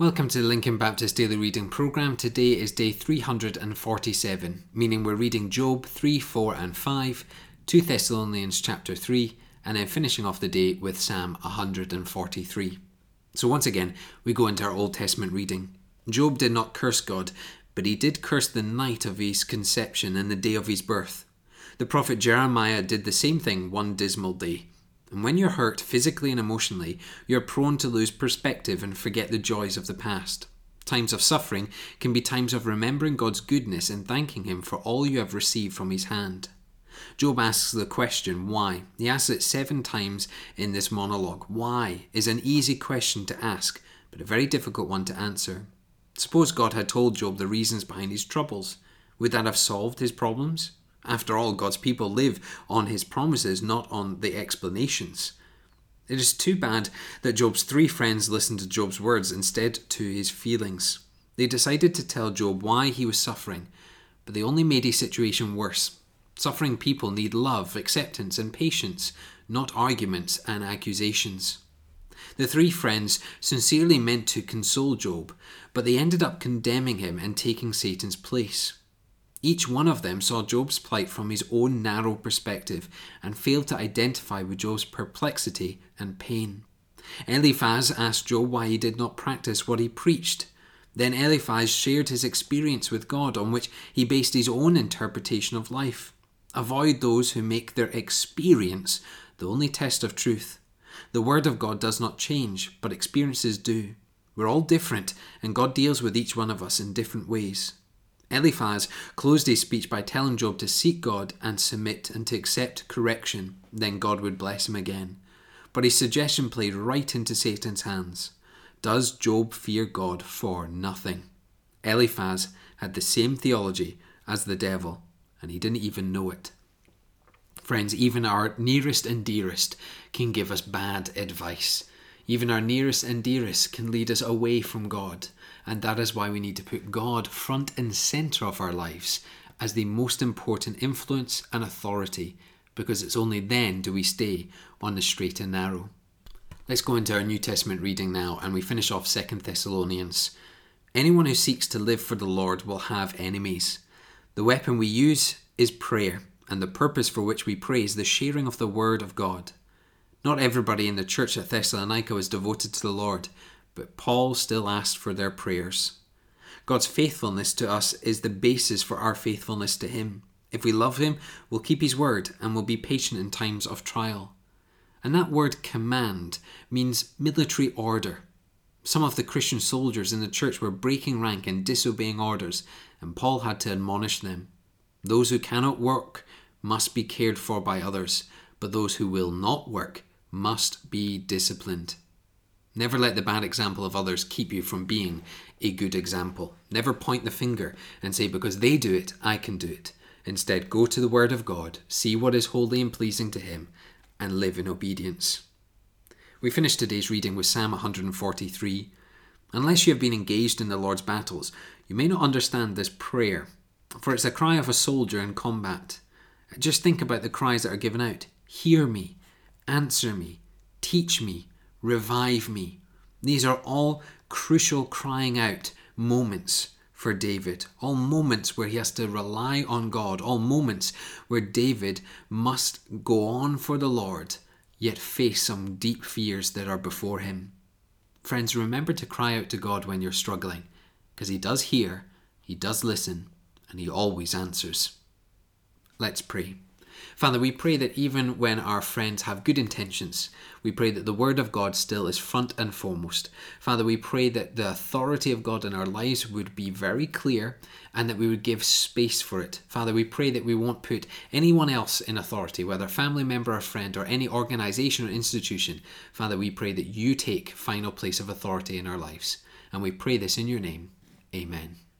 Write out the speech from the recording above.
Welcome to the Lincoln Baptist Daily Reading Programme. Today is day 347, meaning we're reading Job 3, 4, and 5, 2 Thessalonians chapter 3, and then finishing off the day with Psalm 143. So once again, we go into our Old Testament reading. Job did not curse God, but he did curse the night of his conception and the day of his birth. The prophet Jeremiah did the same thing one dismal day. And when you're hurt physically and emotionally, you're prone to lose perspective and forget the joys of the past. Times of suffering can be times of remembering God's goodness and thanking Him for all you have received from His hand. Job asks the question, why? He asks it seven times in this monologue. Why is an easy question to ask, but a very difficult one to answer. Suppose God had told Job the reasons behind his troubles. Would that have solved his problems? After all, God's people live on his promises, not on the explanations. It is too bad that Job's three friends listened to Job's words instead to his feelings. They decided to tell Job why he was suffering, but they only made his situation worse. Suffering people need love, acceptance, and patience, not arguments and accusations. The three friends sincerely meant to console Job, but they ended up condemning him and taking Satan's place. Each one of them saw Job's plight from his own narrow perspective and failed to identify with Job's perplexity and pain. Eliphaz asked Job why he did not practice what he preached. Then Eliphaz shared his experience with God, on which he based his own interpretation of life. Avoid those who make their experience the only test of truth. The Word of God does not change, but experiences do. We're all different, and God deals with each one of us in different ways. Eliphaz closed his speech by telling Job to seek God and submit and to accept correction, then God would bless him again. But his suggestion played right into Satan's hands. Does Job fear God for nothing? Eliphaz had the same theology as the devil, and he didn't even know it. Friends, even our nearest and dearest can give us bad advice. Even our nearest and dearest can lead us away from God. And that is why we need to put God front and centre of our lives as the most important influence and authority, because it's only then do we stay on the straight and narrow. Let's go into our New Testament reading now, and we finish off 2 Thessalonians. Anyone who seeks to live for the Lord will have enemies. The weapon we use is prayer, and the purpose for which we pray is the sharing of the Word of God. Not everybody in the church at Thessalonica was devoted to the Lord, but Paul still asked for their prayers. God's faithfulness to us is the basis for our faithfulness to Him. If we love Him, we'll keep His word and will be patient in times of trial. And that word command means military order. Some of the Christian soldiers in the church were breaking rank and disobeying orders, and Paul had to admonish them. Those who cannot work must be cared for by others, but those who will not work must be disciplined. Never let the bad example of others keep you from being a good example. Never point the finger and say, because they do it, I can do it. Instead, go to the Word of God, see what is holy and pleasing to Him, and live in obedience. We finish today's reading with Psalm 143. Unless you have been engaged in the Lord's battles, you may not understand this prayer, for it's a cry of a soldier in combat. Just think about the cries that are given out Hear me, answer me, teach me, revive me. These are all crucial crying out moments for David, all moments where he has to rely on God, all moments where David must go on for the Lord, yet face some deep fears that are before him. Friends, remember to cry out to God when you're struggling, because He does hear, He does listen, and He always answers. Let's pray. Father, we pray that even when our friends have good intentions, we pray that the Word of God still is front and foremost. Father, we pray that the authority of God in our lives would be very clear and that we would give space for it. Father, we pray that we won't put anyone else in authority, whether family member or friend or any organization or institution. Father, we pray that you take final place of authority in our lives. And we pray this in your name. Amen.